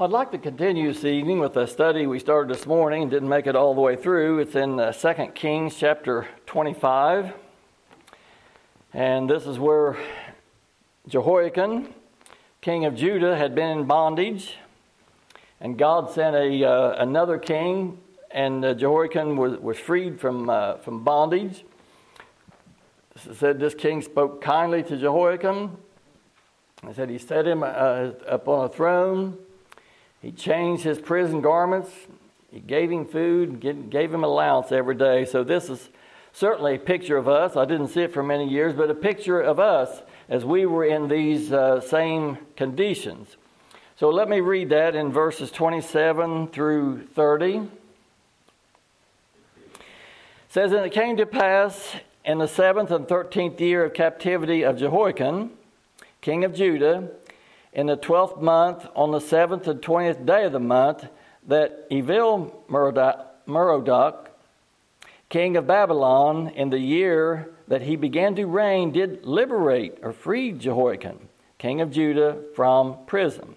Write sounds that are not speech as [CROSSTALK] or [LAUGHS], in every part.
I'd like to continue this evening with a study we started this morning and didn't make it all the way through. It's in uh, 2 Kings chapter 25. And this is where Jehoiachin, king of Judah, had been in bondage. And God sent a, uh, another king, and uh, Jehoiachin was, was freed from, uh, from bondage. It said this king spoke kindly to Jehoiachin. He said he set him uh, up on a throne he changed his prison garments. He gave him food, gave him allowance every day. So, this is certainly a picture of us. I didn't see it for many years, but a picture of us as we were in these uh, same conditions. So, let me read that in verses 27 through 30. It says, And it came to pass in the seventh and thirteenth year of captivity of Jehoiachin, king of Judah, in the twelfth month, on the seventh and twentieth day of the month, that Evil Merodach, king of Babylon, in the year that he began to reign, did liberate or free Jehoiachin, king of Judah, from prison.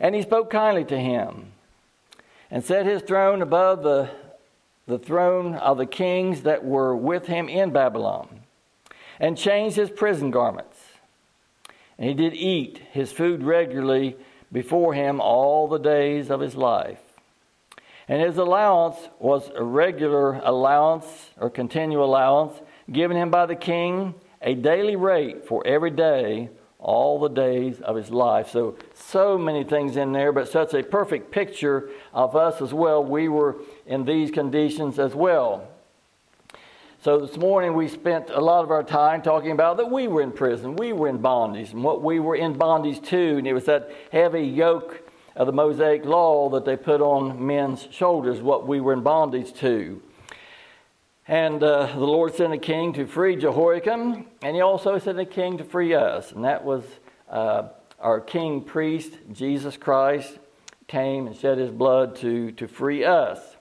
And he spoke kindly to him, and set his throne above the, the throne of the kings that were with him in Babylon, and changed his prison garments and he did eat his food regularly before him all the days of his life. And his allowance was a regular allowance or continual allowance given him by the king, a daily rate for every day, all the days of his life. So, so many things in there, but such a perfect picture of us as well. We were in these conditions as well. So this morning we spent a lot of our time talking about that we were in prison, we were in bondage, and what we were in bondage to, and it was that heavy yoke of the Mosaic law that they put on men's shoulders, what we were in bondage to. And uh, the Lord sent a king to free Jehoiachin, and he also sent a king to free us, and that was uh, our king priest, Jesus Christ, came and shed his blood to, to free us.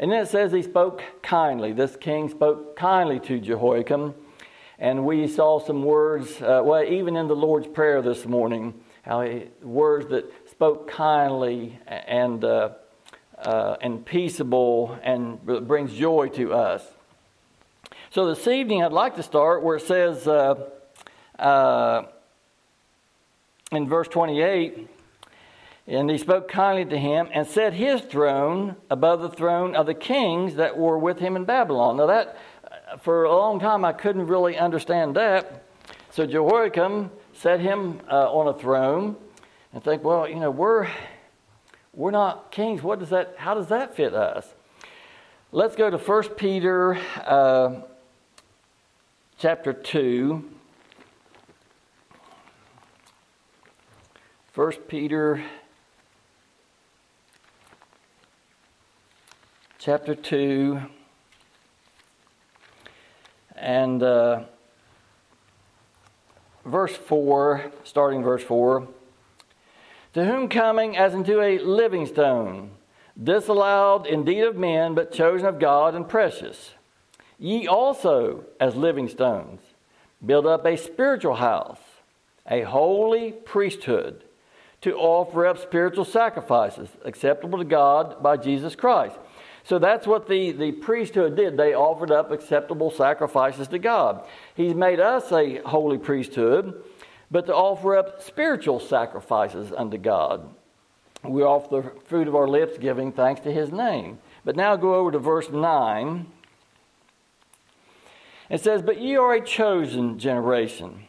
And then it says he spoke kindly. This king spoke kindly to Jehoiachin. And we saw some words, uh, well, even in the Lord's Prayer this morning, how he, words that spoke kindly and, uh, uh, and peaceable and brings joy to us. So this evening, I'd like to start where it says uh, uh, in verse 28 and he spoke kindly to him and set his throne above the throne of the kings that were with him in Babylon. Now, that, for a long time, I couldn't really understand that. So Jehoiachin set him uh, on a throne and think, well, you know, we're, we're not kings. What does that, how does that fit us? Let's go to 1 Peter uh, chapter 2. 1 Peter chapter 2, and uh, verse 4, starting verse 4. To whom coming as into a living stone, disallowed indeed of men, but chosen of God and precious. Ye also, as living stones, build up a spiritual house, a holy priesthood, to offer up spiritual sacrifices acceptable to God by Jesus Christ. So that's what the, the priesthood did. They offered up acceptable sacrifices to God. He's made us a holy priesthood, but to offer up spiritual sacrifices unto God. We offer the fruit of our lips, giving thanks to His name. But now go over to verse 9. It says, But ye are a chosen generation,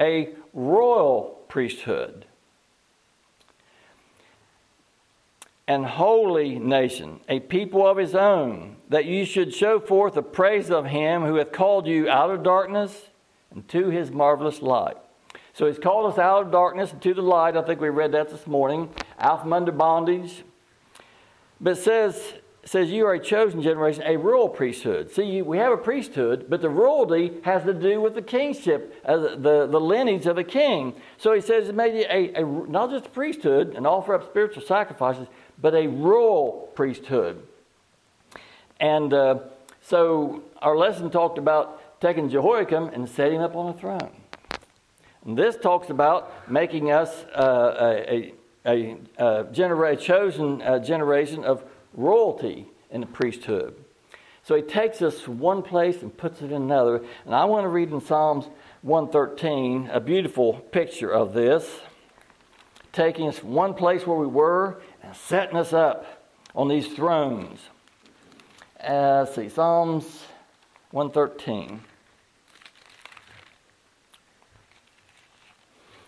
a royal priesthood and holy nation, a people of his own, that you should show forth the praise of him who hath called you out of darkness into his marvelous light. So he's called us out of darkness into the light. I think we read that this morning, out from under bondage. But says, says you are a chosen generation, a royal priesthood. See, we have a priesthood, but the royalty has to do with the kingship, uh, the, the lineage of a king. So he says it made you a, a, not just a priesthood and offer up spiritual sacrifices, but a royal priesthood. And uh, so our lesson talked about taking Jehoiachin and setting him up on a throne. And this talks about making us uh, a, a, a, genera- chosen uh, generation of royalty in the priesthood. So he takes us one place and puts it in another. And I want to read in Psalms 113 a beautiful picture of this, taking us one place where we were setting us up on these thrones. Uh, see, Psalms 113.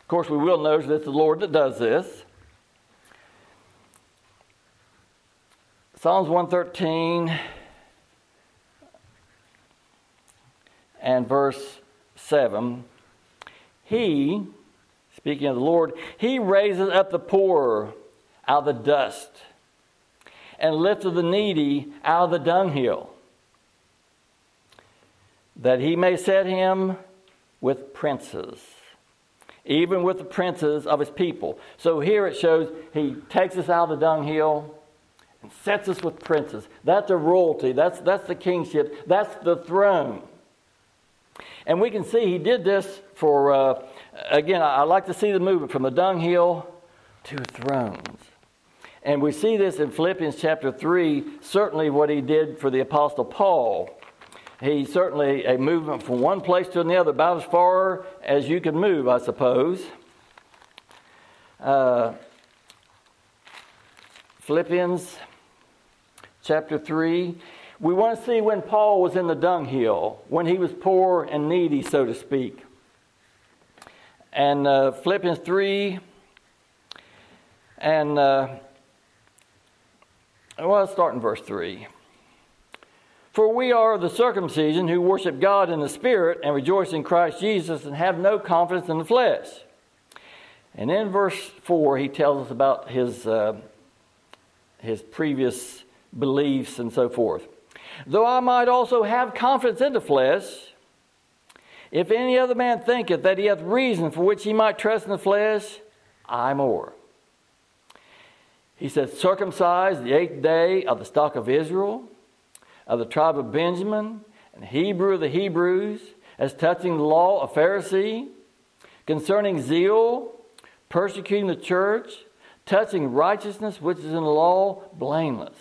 Of course, we will know that it's the Lord that does this. Psalms 113 and verse 7. He, speaking of the Lord, he raises up the poor out of the dust and lifted the needy out of the dunghill, that he may set him with princes, even with the princes of his people. So here it shows he takes us out of the dunghill and sets us with princes. That's a royalty, that's, that's the kingship, that's the throne. And we can see he did this for, uh, again, I, I like to see the movement from the dunghill to thrones. And we see this in Philippians chapter 3, certainly what he did for the Apostle Paul. He certainly a movement from one place to another, about as far as you can move, I suppose. Uh, Philippians chapter 3. We want to see when Paul was in the dunghill, when he was poor and needy, so to speak. And uh, Philippians 3 and uh, well, let's start in verse 3. For we are the circumcision who worship God in the Spirit and rejoice in Christ Jesus and have no confidence in the flesh. And in verse 4, he tells us about his, uh, his previous beliefs and so forth. Though I might also have confidence in the flesh, if any other man thinketh that he hath reason for which he might trust in the flesh, I more. He says, circumcised the eighth day of the stock of Israel, of the tribe of Benjamin, and Hebrew of the Hebrews, as touching the law, a Pharisee, concerning zeal, persecuting the church, touching righteousness which is in the law, blameless.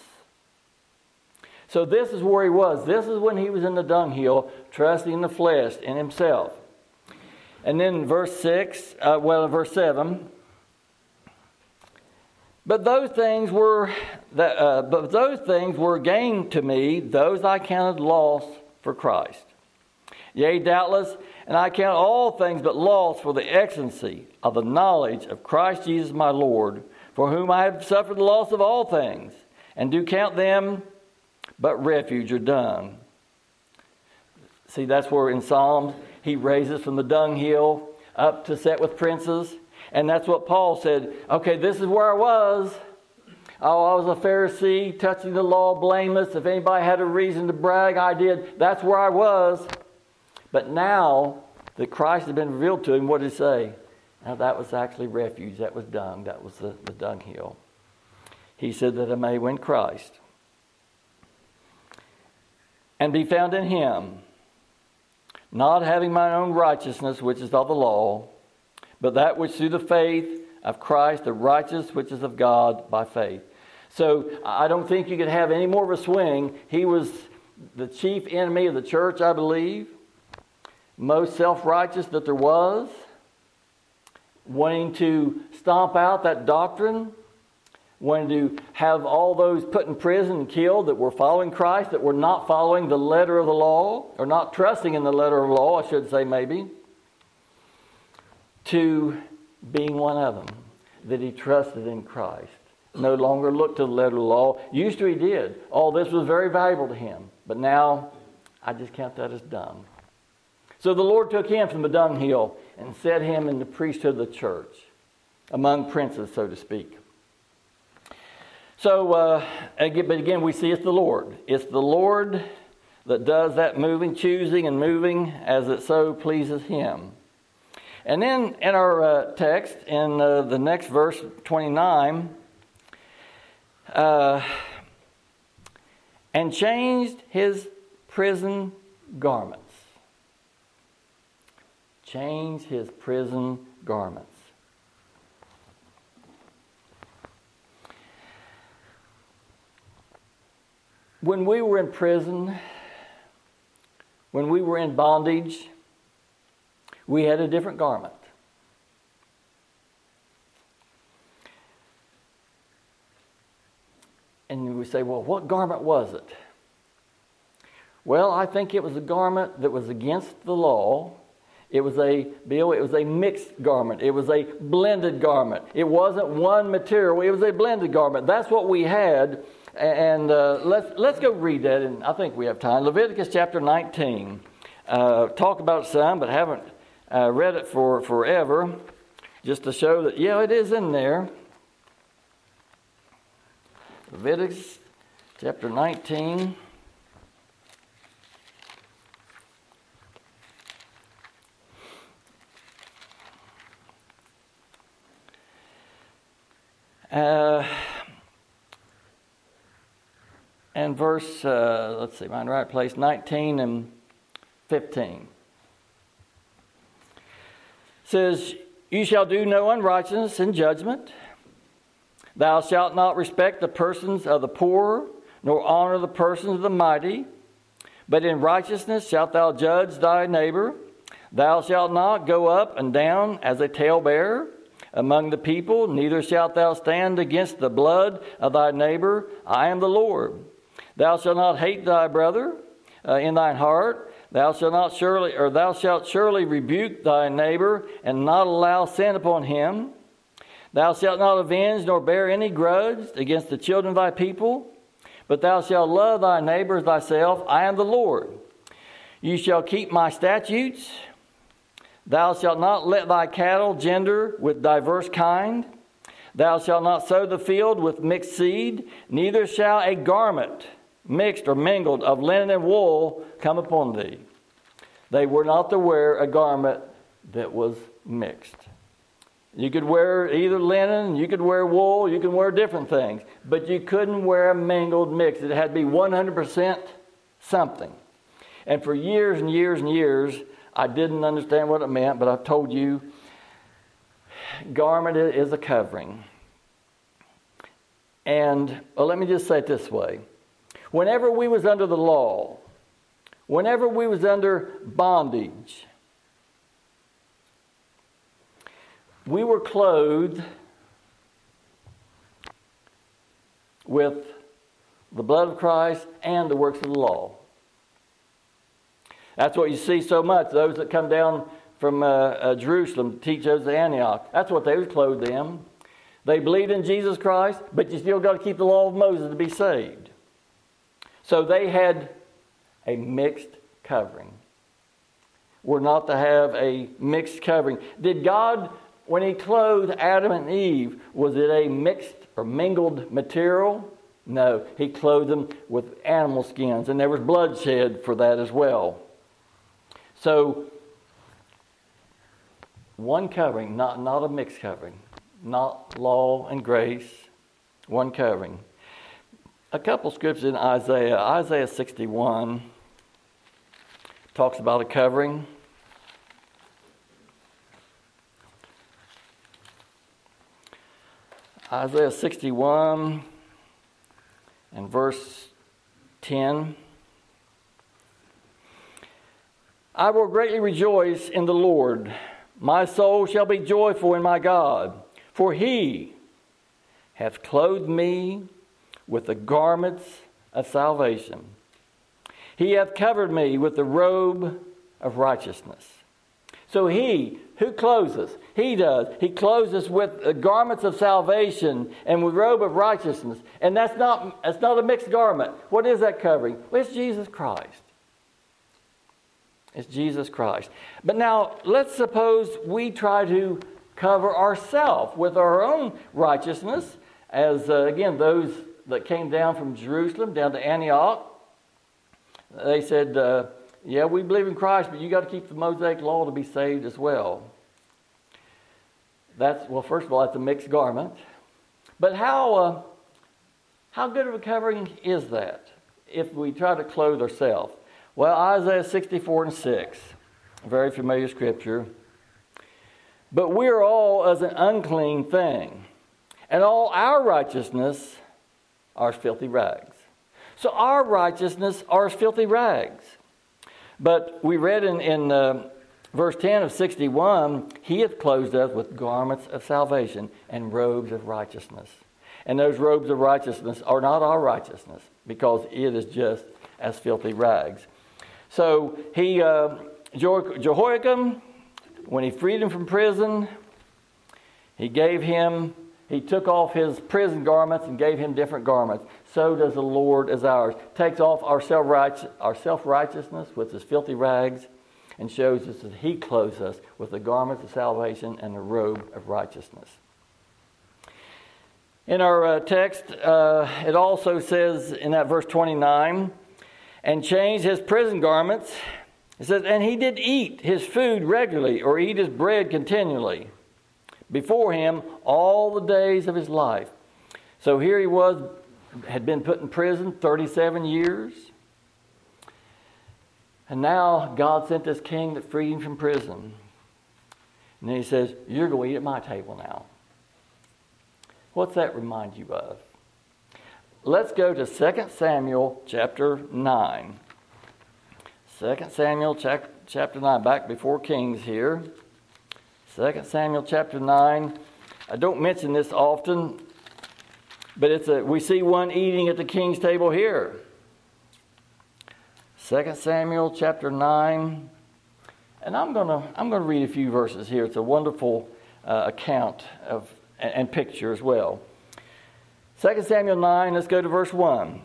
So this is where he was. This is when he was in the dunghill, trusting in the flesh in himself. And then verse 6, uh, well, verse 7, but those things were uh, but those things were gain to me; those I counted loss for Christ. Yea, doubtless, and I count all things but loss for the excellency of the knowledge of Christ Jesus my Lord, for whom I have suffered the loss of all things, and do count them but refuge or dung. See, that's where in Psalms he raises from the dunghill up to set with princes. And that's what Paul said. Okay, this is where I was. Oh, I was a Pharisee, touching the law, blameless. If anybody had a reason to brag, I did. That's where I was. But now that Christ had been revealed to him, what did he say? Now that was actually refuge. That was dung. That was the, the dunghill. He said that I may win Christ and be found in him, not having my own righteousness, which is of the law but that which through the faith of Christ, the righteous which is of God by faith. So I don't think you could have any more of a swing. He was the chief enemy of the church, I believe, most self righteous that there was, wanting to stomp out that doctrine, wanting to have all those put in prison and killed that were following Christ, that were not following the letter of the law, or not trusting in the letter of the law, I should say, maybe to being one of them, that he trusted in Christ. No longer looked to the letter of the law. Used to he did. All this was very valuable to him. But now, I just count that as dung. So the Lord took him from the dunghill and set him in the priesthood of the church, among princes, so to speak. So, uh, but again, we see it's the Lord. It's the Lord that does that moving, choosing, and moving as it so pleases Him. And then in our uh, text, in uh, the next verse 29, uh, and changed his prison garments. Changed his prison garments. When we were in prison, when we were in bondage, we had a different garment. And we say, well, what garment was it? Well, I think it was a garment that was against the law. It was a Bill, it was a mixed garment. It was a blended garment. It wasn't one material, it was a blended garment. That's what we had. And uh, let's, let's go read that, and I think we have time. Leviticus chapter 19. Uh, talk about some, but haven't uh, read it for forever, just to show that, yeah, it is in there. Leviticus chapter 19. Uh, and verse, uh, let's see, my right place, 19 and 15 says, You shall do no unrighteousness in judgment. Thou shalt not respect the persons of the poor, nor honor the persons of the mighty. But in righteousness shalt thou judge thy neighbor. Thou shalt not go up and down as a talebearer among the people, neither shalt thou stand against the blood of thy neighbor. I am the Lord. Thou shalt not hate thy brother uh, in thine heart. Thou shalt not surely, or thou shalt surely rebuke thy neighbor and not allow sin upon him. Thou shalt not avenge nor bear any grudge against the children of thy people, but thou shalt love thy neighbor as thyself. I am the Lord. You shall keep my statutes. Thou shalt not let thy cattle gender with diverse kind. Thou shalt not sow the field with mixed seed, neither shall a garment mixed or mingled of linen and wool come upon thee. They were not to wear a garment that was mixed. You could wear either linen, you could wear wool, you could wear different things, but you couldn't wear a mingled mix. It had to be 100% something. And for years and years and years, I didn't understand what it meant, but I've told you garment is a covering. And well, let me just say it this way. Whenever we was under the law, whenever we was under bondage, we were clothed with the blood of Christ and the works of the law. That's what you see so much. Those that come down from uh, uh, Jerusalem to teach those at Antioch, that's what they was clothed in. They believed in Jesus Christ, but you still got to keep the law of Moses to be saved. So they had a mixed covering. We're not to have a mixed covering. Did God when he clothed Adam and Eve, was it a mixed or mingled material? No, he clothed them with animal skins, and there was bloodshed for that as well. So, one covering, not, not a mixed covering, not law and grace, one covering. A couple scriptures in Isaiah. Isaiah 61 talks about a covering. Isaiah 61 and verse 10. I will greatly rejoice in the Lord. My soul shall be joyful in my God, for he hath clothed me with the garments of salvation. He hath covered me with the robe of righteousness. So he who clothes us, he does. He clothes us with the garments of salvation and with robe of righteousness. And that's not, that's not a mixed garment. What is that covering? Well, it's Jesus Christ. It's Jesus Christ. But now, let's suppose we try to cover ourselves with our own righteousness, as uh, again, those that came down from Jerusalem down to Antioch, they said, uh, Yeah, we believe in Christ, but you got to keep the Mosaic law to be saved as well. That's, well, first of all, that's a mixed garment. But how, uh, how good of a covering is that if we try to clothe ourselves? Well, Isaiah 64 and 6, very familiar scripture. But we are all as an unclean thing, and all our righteousness are filthy rags. So our righteousness are filthy rags. But we read in, in uh, verse 10 of 61 He hath clothed us with garments of salvation and robes of righteousness. And those robes of righteousness are not our righteousness because it is just as filthy rags. So he, uh, Jehoiachin, when he freed him from prison, he gave him, he took off his prison garments and gave him different garments. So does the Lord as ours. Takes off our self righteousness with his filthy rags and shows us that he clothes us with the garments of salvation and the robe of righteousness. In our uh, text, uh, it also says in that verse 29 and changed his prison garments. It says, and he did eat his food regularly or eat his bread continually before him all the days of his life. So here he was, had been put in prison 37 years. And now God sent this king that freed him from prison. And then he says, You're going to eat at my table now. What's that remind you of? Let's go to 2 Samuel chapter 9. 2 Samuel chapter 9, back before Kings here. 2 Samuel chapter 9. I don't mention this often, but it's a, we see one eating at the king's table here. 2 Samuel chapter 9. And I'm going to I'm to read a few verses here. It's a wonderful uh, account of, and, and picture as well. 2 Samuel 9, let's go to verse 1.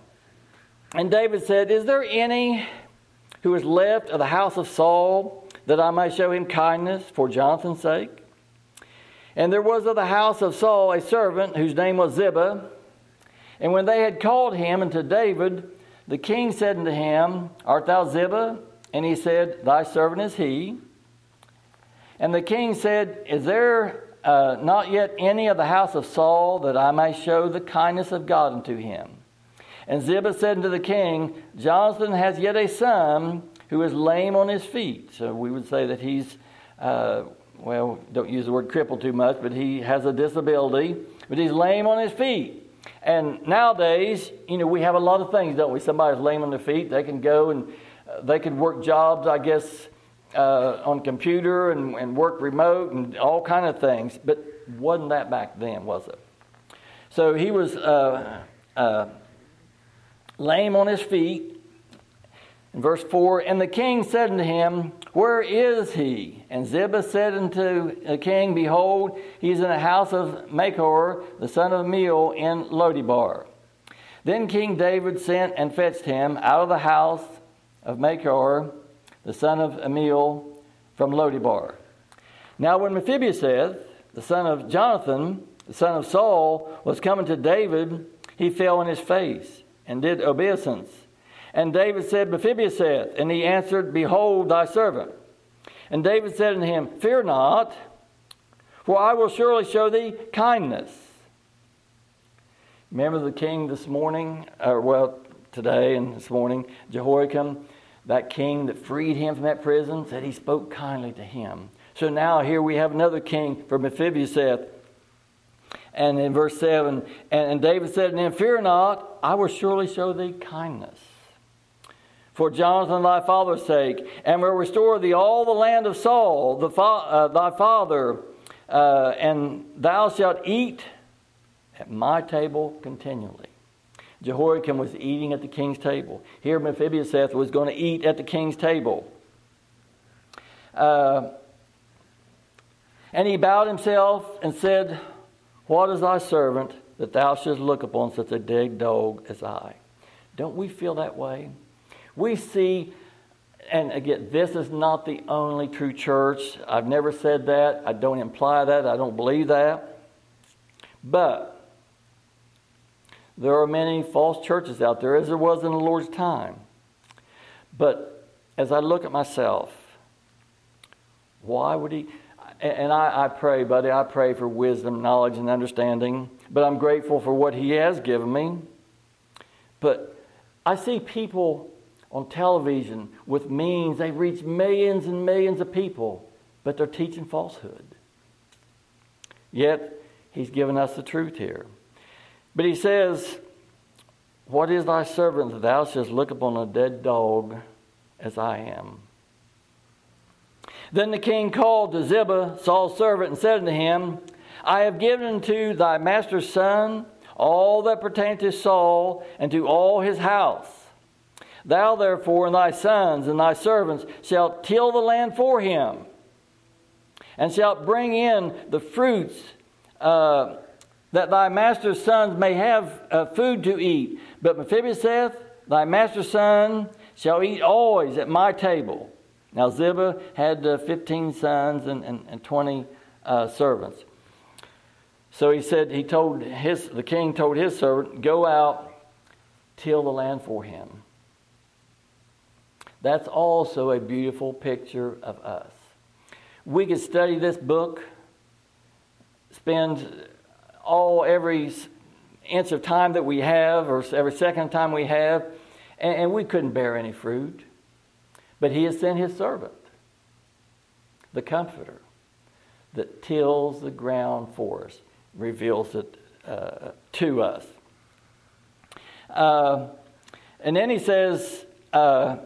And David said, Is there any who is left of the house of Saul that I may show him kindness for Jonathan's sake? And there was of the house of Saul a servant whose name was Ziba. And when they had called him unto David, the king said unto him, Art thou Ziba? And he said, Thy servant is he. And the king said, Is there uh, not yet any of the house of Saul, that I may show the kindness of God unto him. And Ziba said unto the king, Jonathan has yet a son who is lame on his feet. So we would say that he's, uh, well, don't use the word crippled too much, but he has a disability, but he's lame on his feet. And nowadays, you know, we have a lot of things, don't we? Somebody's lame on their feet, they can go and uh, they can work jobs, I guess, uh, on computer and, and work remote and all kind of things. But wasn't that back then, was it? So he was uh, uh, lame on his feet. In verse 4, and the king said unto him, Where is he? And Ziba said unto the king, Behold, he is in the house of Machir, the son of Ammiel, in Lodibar. Then King David sent and fetched him out of the house of Machir, the son of Ammiel from Lodibar. Now, when Mephibosheth, the son of Jonathan, the son of Saul, was coming to David, he fell on his face and did obeisance. And David said, Mephibosheth, and he answered, Behold thy servant. And David said unto him, Fear not, for I will surely show thee kindness. Remember the king this morning, or well, today and this morning, Jehoiachin that king that freed him from that prison said he spoke kindly to him. So now here we have another king for Mephibosheth. And in verse 7, and, and David said to him, Fear not, I will surely show thee kindness. For Jonathan thy father's sake, and will restore thee all the land of Saul, fa- uh, thy father, uh, and thou shalt eat at my table continually. Jehoiachin was eating at the king's table. Here, Mephibosheth was going to eat at the king's table. Uh, and he bowed himself and said, What is thy servant that thou shouldst look upon such a dead dog as I? Don't we feel that way? We see, and again, this is not the only true church. I've never said that. I don't imply that. I don't believe that. But there are many false churches out there, as there was in the Lord's time. But as I look at myself, why would He? And I, I pray, buddy, I pray for wisdom, knowledge, and understanding. But I'm grateful for what He has given me. But I see people on television with means, they reach millions and millions of people, but they're teaching falsehood. Yet, He's given us the truth here. But he says, What is thy servant that thou shouldst look upon a dead dog as I am? Then the king called to Ziba, Saul's servant, and said unto him, I have given unto thy master's son all that pertaineth to Saul and to all his house. Thou therefore and thy sons and thy servants shalt till the land for him, and shalt bring in the fruits uh, that thy master's sons may have uh, food to eat. But Mephibosheth, thy master's son, shall eat always at my table. Now Ziba had uh, 15 sons and, and, and 20 uh, servants. So he said, he told his, the king told his servant, go out, till the land for him. That's also a beautiful picture of us. We could study this book, spend all every inch of time that we have, or every second time we have, and, and we couldn't bear any fruit. But he has sent his servant, the Comforter, that tills the ground for us, reveals it uh, to us. Uh, and then he says, uh,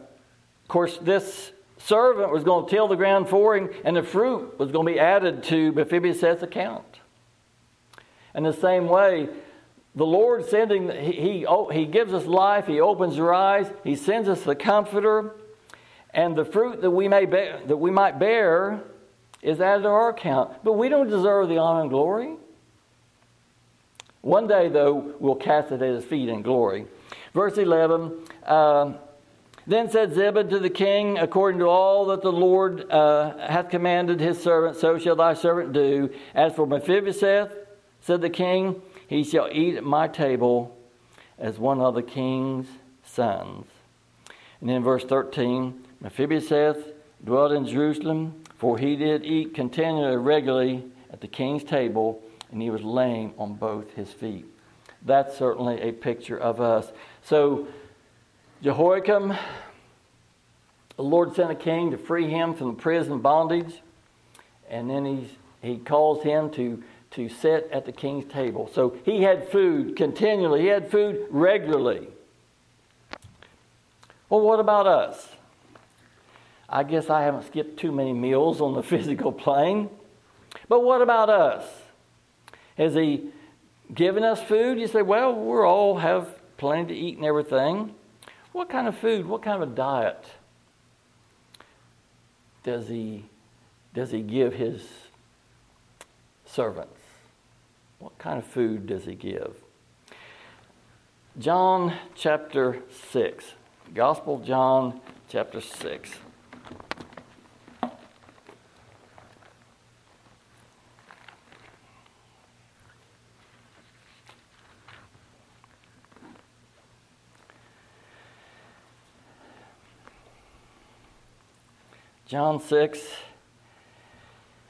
course, this servant was going to till the ground for him, and the fruit was going to be added to Mephibosheth's account. In the same way, the Lord sending, he, he, oh, he gives us life, He opens our eyes, He sends us the Comforter, and the fruit that we, may that we might bear is added to our account. But we don't deserve the honor and glory. One day, though, we'll cast it at His feet in glory. Verse 11 uh, Then said Ziba to the king, According to all that the Lord uh, hath commanded his servant, so shall thy servant do. As for Mephibosheth, said the king, He shall eat at my table as one of the king's sons. And then verse 13 Mephibosheth dwelt in Jerusalem, for he did eat continually regularly at the king's table, and he was lame on both his feet. That's certainly a picture of us. So, Jehoiachin, the Lord sent a king to free him from the prison bondage, and then he's, he calls him to to sit at the king's table. So he had food continually, he had food regularly. Well, what about us? I guess I haven't skipped too many meals on the [LAUGHS] physical plane. But what about us? Has he given us food? You say, well, we all have plenty to eat and everything. What kind of food, what kind of diet does he, does he give his servants? What kind of food does he give? John chapter 6. Gospel John chapter 6. John 6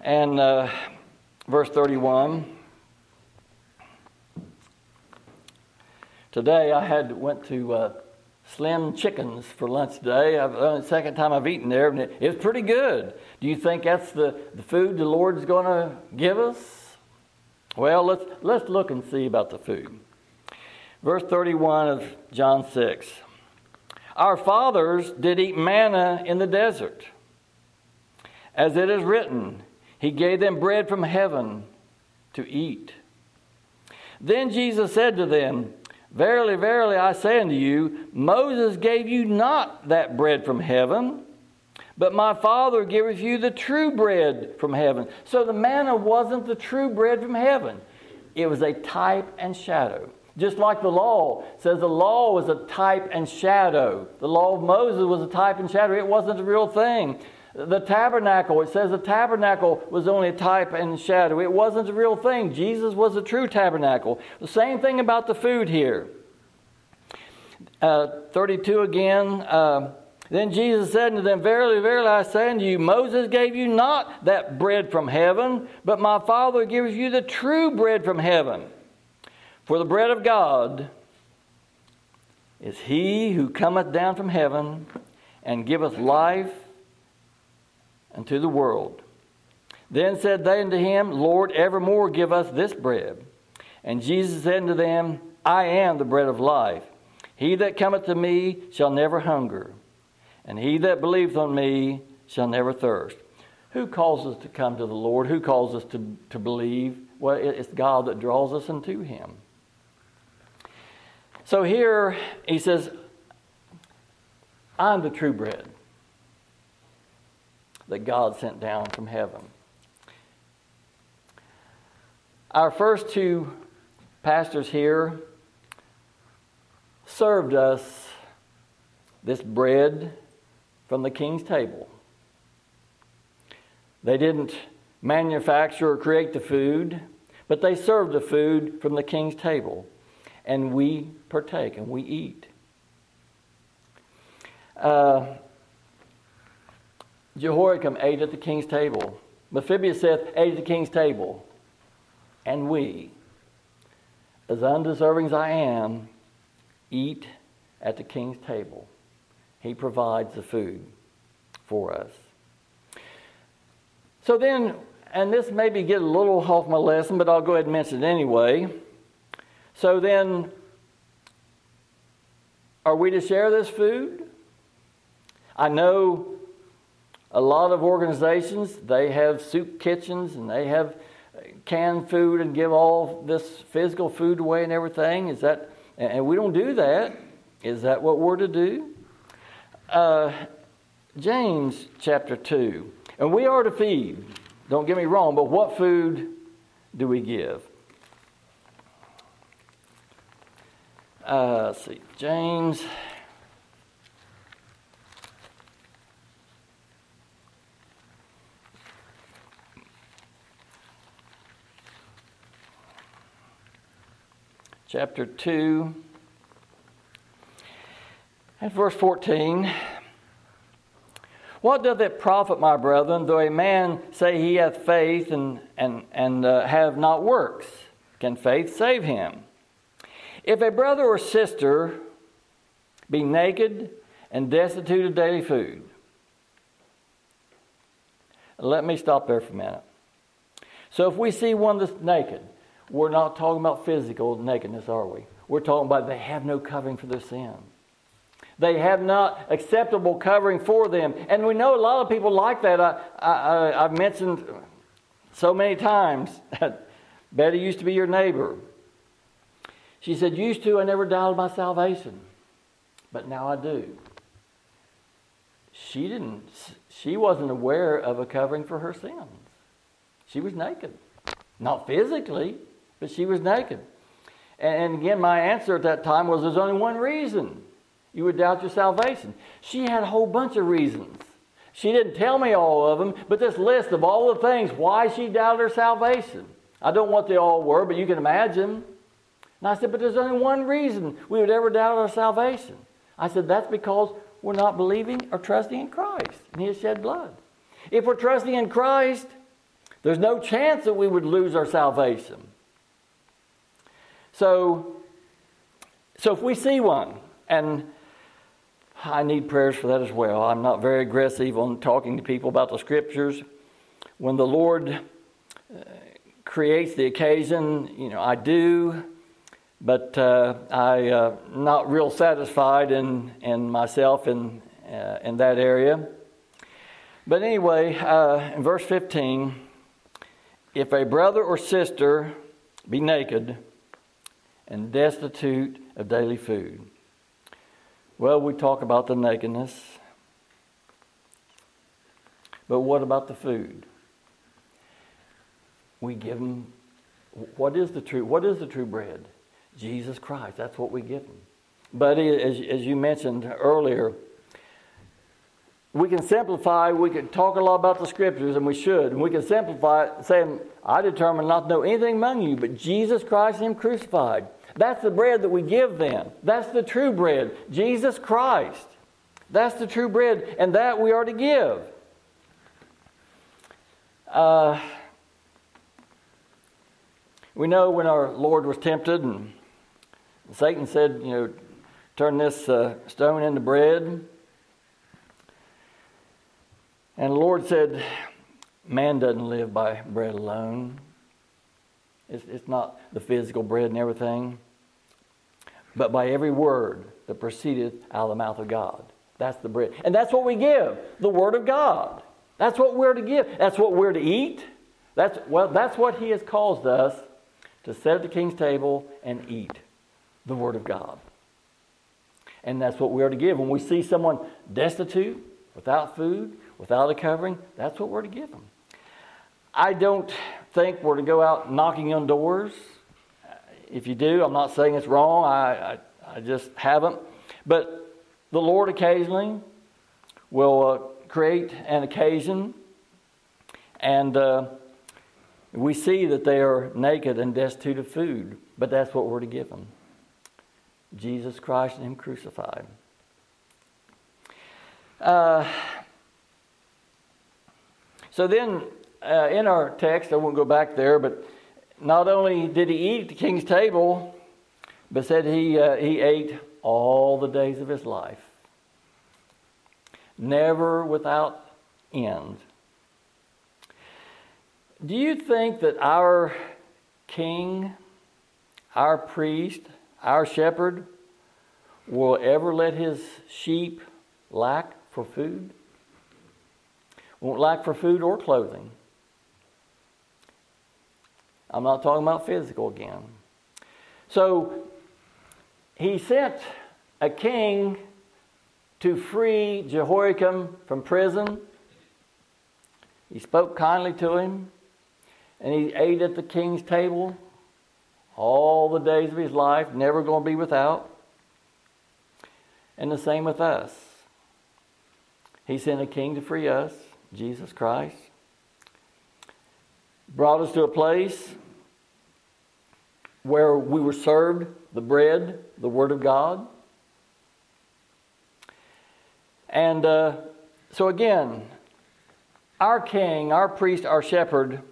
and uh, verse 31. Today I had went to uh, Slim Chickens for lunch today. I've, uh, second time I've eaten there, and it, it's pretty good. Do you think that's the, the food the Lord's going to give us? Well, let's, let's look and see about the food. Verse 31 of John 6. Our fathers did eat manna in the desert. As it is written, He gave them bread from heaven to eat. Then Jesus said to them, Verily, verily, I say unto you, Moses gave you not that bread from heaven, but my Father giveth you the true bread from heaven. So the manna wasn't the true bread from heaven, it was a type and shadow. Just like the law says the law was a type and shadow. The law of Moses was a type and shadow. It wasn't the real thing. The tabernacle, it says the tabernacle was only a type and shadow. It wasn't the real thing. Jesus was the true tabernacle. The same thing about the food here. Uh, 32 again. Uh, then Jesus said unto them, Verily, verily, I say unto you, Moses gave you not that bread from heaven, but my Father gives you the true bread from heaven. For the bread of God is he who cometh down from heaven and giveth life unto the world. Then said they unto him, Lord, evermore give us this bread. And Jesus said unto them, I am the bread of life. He that cometh to me shall never hunger, and he that believeth on me shall never thirst. Who calls us to come to the Lord? Who calls us to, to believe? Well, it's God that draws us into Him. So here he says, I'm the true bread that God sent down from heaven. Our first two pastors here served us this bread from the king's table. They didn't manufacture or create the food, but they served the food from the king's table. And we partake and we eat. Uh, Jehoiachin ate at the king's table. Mephibosheth ate at the king's table. And we, as undeserving as I am, eat at the king's table. He provides the food for us. So then, and this maybe get a little off my lesson, but I'll go ahead and mention it anyway. So then, are we to share this food? I know a lot of organizations, they have soup kitchens and they have canned food and give all this physical food away and everything. Is that, and we don't do that. Is that what we're to do? Uh, James chapter 2. And we are to feed, don't get me wrong, but what food do we give? Uh, see, James. Chapter 2 and verse 14. What doth it profit, my brethren, though a man say he hath faith and, and, and uh, have not works? Can faith save him? If a brother or sister be naked and destitute of daily food, let me stop there for a minute. So if we see one that's naked, we're not talking about physical nakedness, are we? We're talking about they have no covering for their sin. They have not acceptable covering for them. And we know a lot of people like that. I, I, I've mentioned so many times that [LAUGHS] Betty used to be your neighbor. She said, Used to, I never doubted my salvation, but now I do. She didn't, she wasn't aware of a covering for her sins. She was naked. Not physically, but she was naked. And again, my answer at that time was there's only one reason you would doubt your salvation. She had a whole bunch of reasons. She didn't tell me all of them, but this list of all the things why she doubted her salvation. I don't know what they all were, but you can imagine. And I said, but there's only one reason we would ever doubt our salvation. I said, that's because we're not believing or trusting in Christ and His shed blood. If we're trusting in Christ, there's no chance that we would lose our salvation. So, so if we see one, and I need prayers for that as well. I'm not very aggressive on talking to people about the scriptures. When the Lord uh, creates the occasion, you know, I do, but uh, I uh, not real satisfied in in myself in uh, in that area. But anyway, uh, in verse 15, if a brother or sister be naked and destitute of daily food well, we talk about the nakedness. But what about the food? We give them what is the true what is the true bread? Jesus Christ. That's what we give them. But as, as you mentioned earlier, we can simplify, we can talk a lot about the scriptures, and we should. And we can simplify saying, I determine not to know anything among you but Jesus Christ and Him crucified. That's the bread that we give them. That's the true bread. Jesus Christ. That's the true bread, and that we are to give. Uh, we know when our Lord was tempted, and Satan said, you know, turn this uh, stone into bread. And the Lord said, man doesn't live by bread alone. It's, it's not the physical bread and everything, but by every word that proceedeth out of the mouth of God. That's the bread. And that's what we give the Word of God. That's what we're to give. That's what we're to eat. That's, well, that's what He has caused us to sit at the King's table and eat the Word of God. And that's what we're to give. When we see someone destitute, without food, without a covering, that's what we're to give them. I don't think we're to go out knocking on doors. If you do, I'm not saying it's wrong. I, I, I just haven't. But the Lord occasionally will uh, create an occasion, and uh, we see that they are naked and destitute of food, but that's what we're to give them Jesus Christ and Him crucified. Uh, so then, uh, in our text, I won't go back there, but not only did he eat at the king's table, but said he, uh, he ate all the days of his life, never without end. Do you think that our king, our priest, our shepherd will ever let his sheep lack for food? Won't lack for food or clothing. I'm not talking about physical again. So he sent a king to free Jehoiachin from prison. He spoke kindly to him, and he ate at the king's table all the days of his life, never going to be without. And the same with us. He sent a king to free us, Jesus Christ. Brought us to a place where we were served the bread, the Word of God. And uh, so, again, our king, our priest, our shepherd,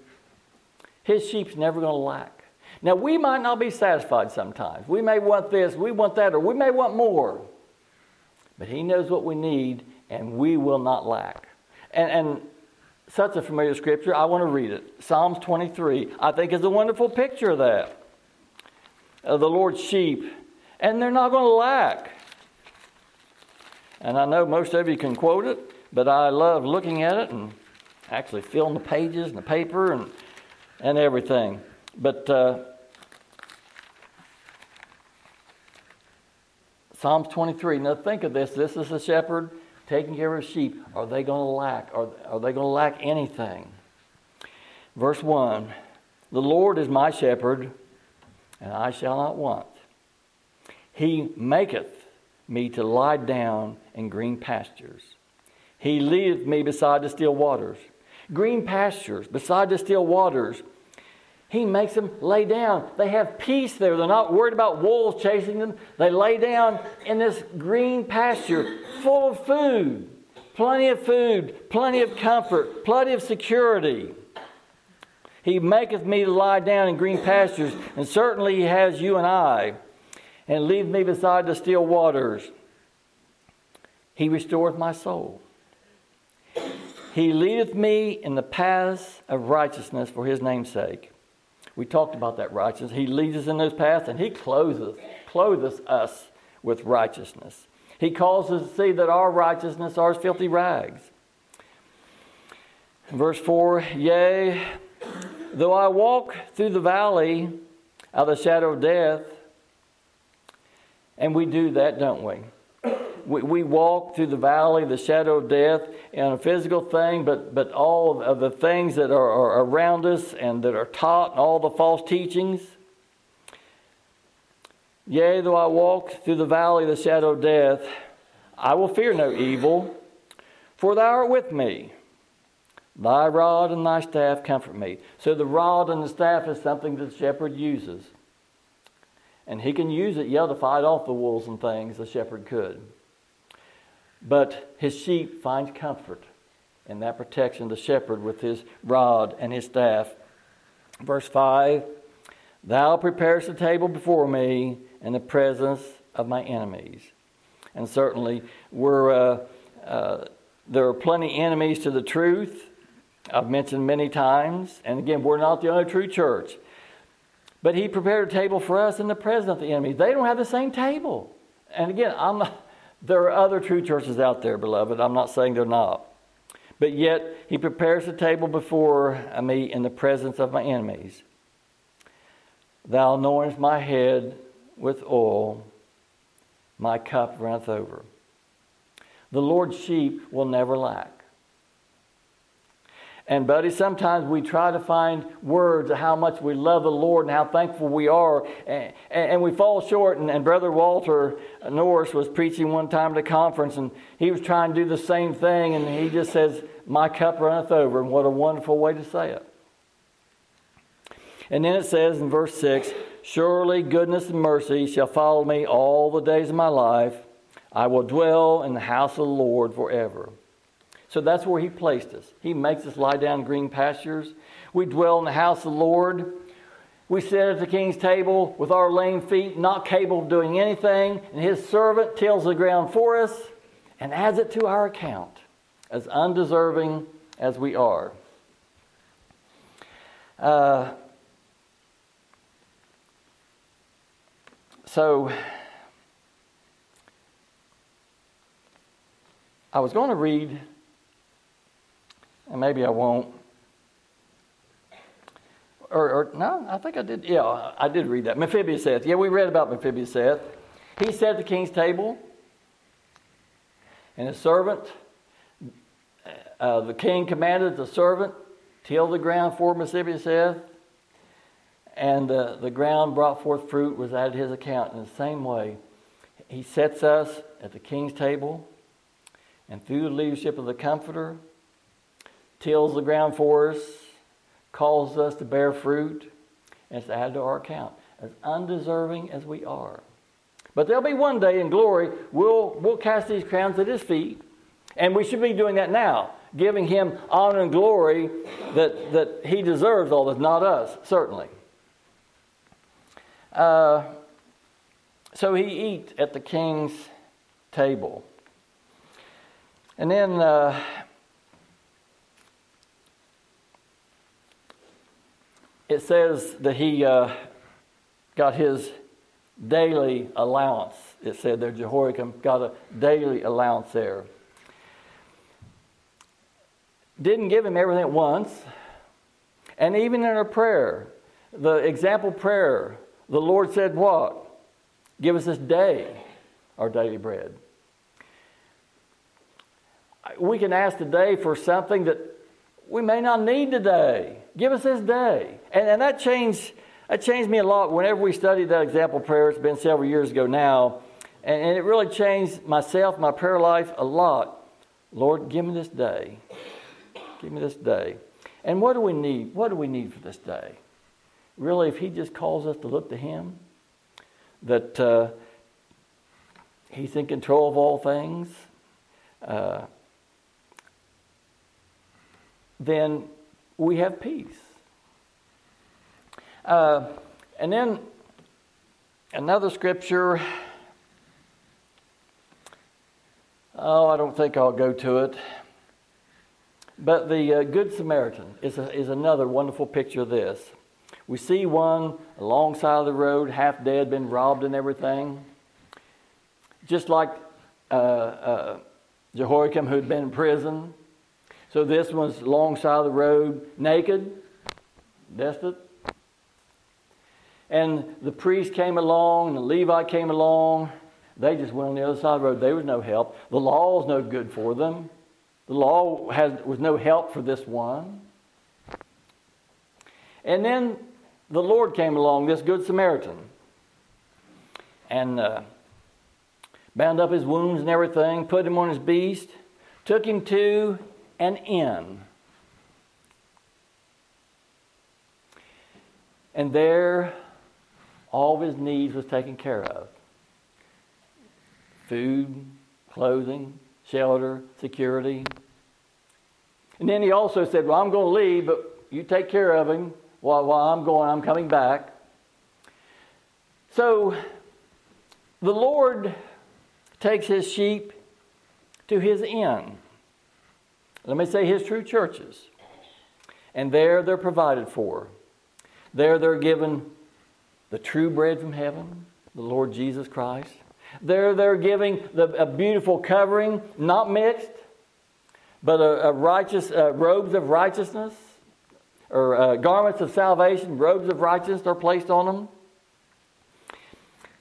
his sheep's never going to lack. Now, we might not be satisfied sometimes. We may want this, we want that, or we may want more. But he knows what we need, and we will not lack. And, and such a familiar scripture, I want to read it. Psalms 23, I think, is a wonderful picture of that of the Lord's sheep, and they're not going to lack. And I know most of you can quote it, but I love looking at it and actually filling the pages and the paper and, and everything. But uh, Psalms 23, now think of this. This is the shepherd taking care of his sheep. Are they going to lack? Are, are they going to lack anything? Verse 1 The Lord is my shepherd and I shall not want. He maketh me to lie down in green pastures. He leadeth me beside the still waters. Green pastures, beside the still waters. He makes them lay down. They have peace there. They're not worried about wolves chasing them. They lay down in this green pasture full of food, plenty of food, plenty of comfort, plenty of security. He maketh me to lie down in green pastures, and certainly He has you and I, and leave me beside the still waters. He restoreth my soul. He leadeth me in the paths of righteousness for His name's sake. We talked about that righteousness. He leads us in those paths, and He clotheth, clotheth us with righteousness. He calls us to see that our righteousness are as filthy rags. Verse 4 Yea, Though I walk through the valley of the shadow of death, and we do that, don't we? We, we walk through the valley, of the shadow of death, in a physical thing, but, but all of the things that are, are around us and that are taught, and all the false teachings. Yea, though I walk through the valley of the shadow of death, I will fear no evil, for thou art with me. Thy rod and thy staff comfort me. So the rod and the staff is something that the shepherd uses. And he can use it, yeah, to fight off the wolves and things, the shepherd could. But his sheep finds comfort in that protection, the shepherd with his rod and his staff. Verse 5 Thou preparest a table before me in the presence of my enemies. And certainly, we're, uh, uh, there are plenty enemies to the truth I've mentioned many times, and again, we're not the only true church. But he prepared a table for us in the presence of the enemy. They don't have the same table. And again, I'm not, there are other true churches out there, beloved. I'm not saying they're not. But yet, he prepares a table before me in the presence of my enemies. Thou anointest my head with oil, my cup runneth over. The Lord's sheep will never lack. And, buddy, sometimes we try to find words of how much we love the Lord and how thankful we are, and, and we fall short. And, and, Brother Walter Norris was preaching one time at a conference, and he was trying to do the same thing, and he just says, My cup runneth over. And what a wonderful way to say it. And then it says in verse 6 Surely goodness and mercy shall follow me all the days of my life. I will dwell in the house of the Lord forever. So that's where He placed us. He makes us lie down in green pastures. We dwell in the house of the Lord. We sit at the king's table with our lame feet, not capable of doing anything, and his servant tills the ground for us and adds it to our account, as undeserving as we are. Uh, so, I was going to read and maybe I won't. Or, or, no, I think I did. Yeah, I did read that. Mephibosheth. Yeah, we read about Mephibosheth. He sat at the king's table, and his servant, uh, the king commanded the servant till the ground for Mephibosheth, and uh, the ground brought forth fruit was at his account. In the same way, he sets us at the king's table, and through the leadership of the Comforter, tills the ground for us, calls us to bear fruit, and to add to our account, as undeserving as we are. But there'll be one day in glory, we'll, we'll cast these crowns at his feet, and we should be doing that now, giving him honor and glory that, that he deserves all this, not us, certainly. Uh, so he eat at the king's table. And then uh, it says that he uh, got his daily allowance. It said there, Jehoiachin got a daily allowance there. Didn't give him everything at once. And even in a prayer, the example prayer, the Lord said, What? Give us this day our daily bread. We can ask today for something that we may not need today. Give us this day. And, and that changed that changed me a lot whenever we studied that example prayer. It's been several years ago now. And, and it really changed myself, my prayer life a lot. Lord, give me this day. Give me this day. And what do we need? What do we need for this day? Really, if He just calls us to look to Him, that uh, He's in control of all things, uh, then we have peace. Uh, and then another scripture. Oh, I don't think I'll go to it. But the uh, Good Samaritan is, a, is another wonderful picture of this. We see one alongside of the road, half dead, been robbed and everything. Just like uh, uh who'd been in prison, so this one's alongside the road, naked, destitute. And the priest came along, and the Levite came along. They just went on the other side of the road. There was no help. The law is no good for them. The law has, was no help for this one. And then the Lord came along, this Good Samaritan, and uh, bound up his wounds and everything, put him on his beast, took him to an inn. And there, all of his needs was taken care of food, clothing, shelter, security. And then he also said, Well, I'm going to leave, but you take care of him while, while I'm going, I'm coming back. So the Lord takes his sheep to his inn. Let me say his true churches. And there they're provided for. There they're given the true bread from heaven, the Lord Jesus Christ. There they're giving the, a beautiful covering, not mixed, but a, a righteous uh, robes of righteousness, or uh, garments of salvation, robes of righteousness are placed on them.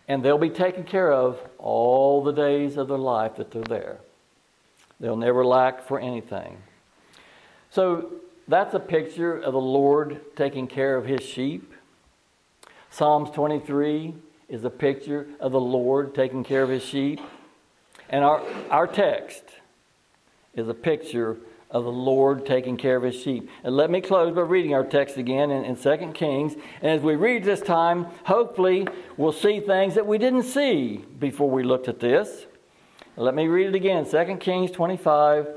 And they'll be taken care of all the days of their life that they're there. They'll never lack for anything. So that's a picture of the Lord taking care of his sheep. Psalms 23 is a picture of the Lord taking care of his sheep. And our, our text is a picture of the Lord taking care of his sheep. And let me close by reading our text again in, in 2 Kings. And as we read this time, hopefully we'll see things that we didn't see before we looked at this. Let me read it again 2 Kings 25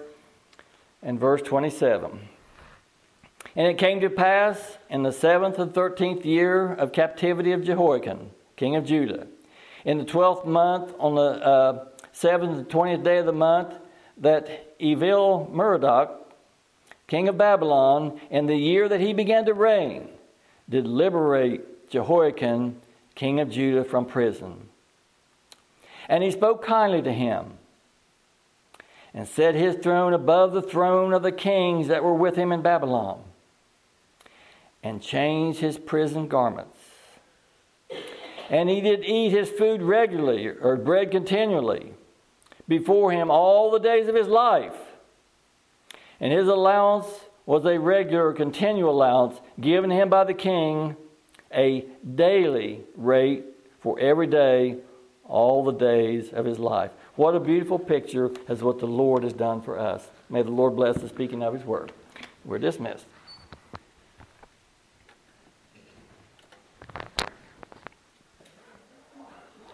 and verse 27. And it came to pass in the seventh and thirteenth year of captivity of Jehoiachin, king of Judah, in the twelfth month, on the uh, seventh and twentieth day of the month, that Evil Merodach, king of Babylon, in the year that he began to reign, did liberate Jehoiachin, king of Judah, from prison. And he spoke kindly to him and set his throne above the throne of the kings that were with him in Babylon and changed his prison garments. And he did eat his food regularly, or bread continually, before him all the days of his life. And his allowance was a regular, continual allowance given him by the king, a daily rate for every day, all the days of his life. What a beautiful picture as what the Lord has done for us. May the Lord bless the speaking of his word. We're dismissed.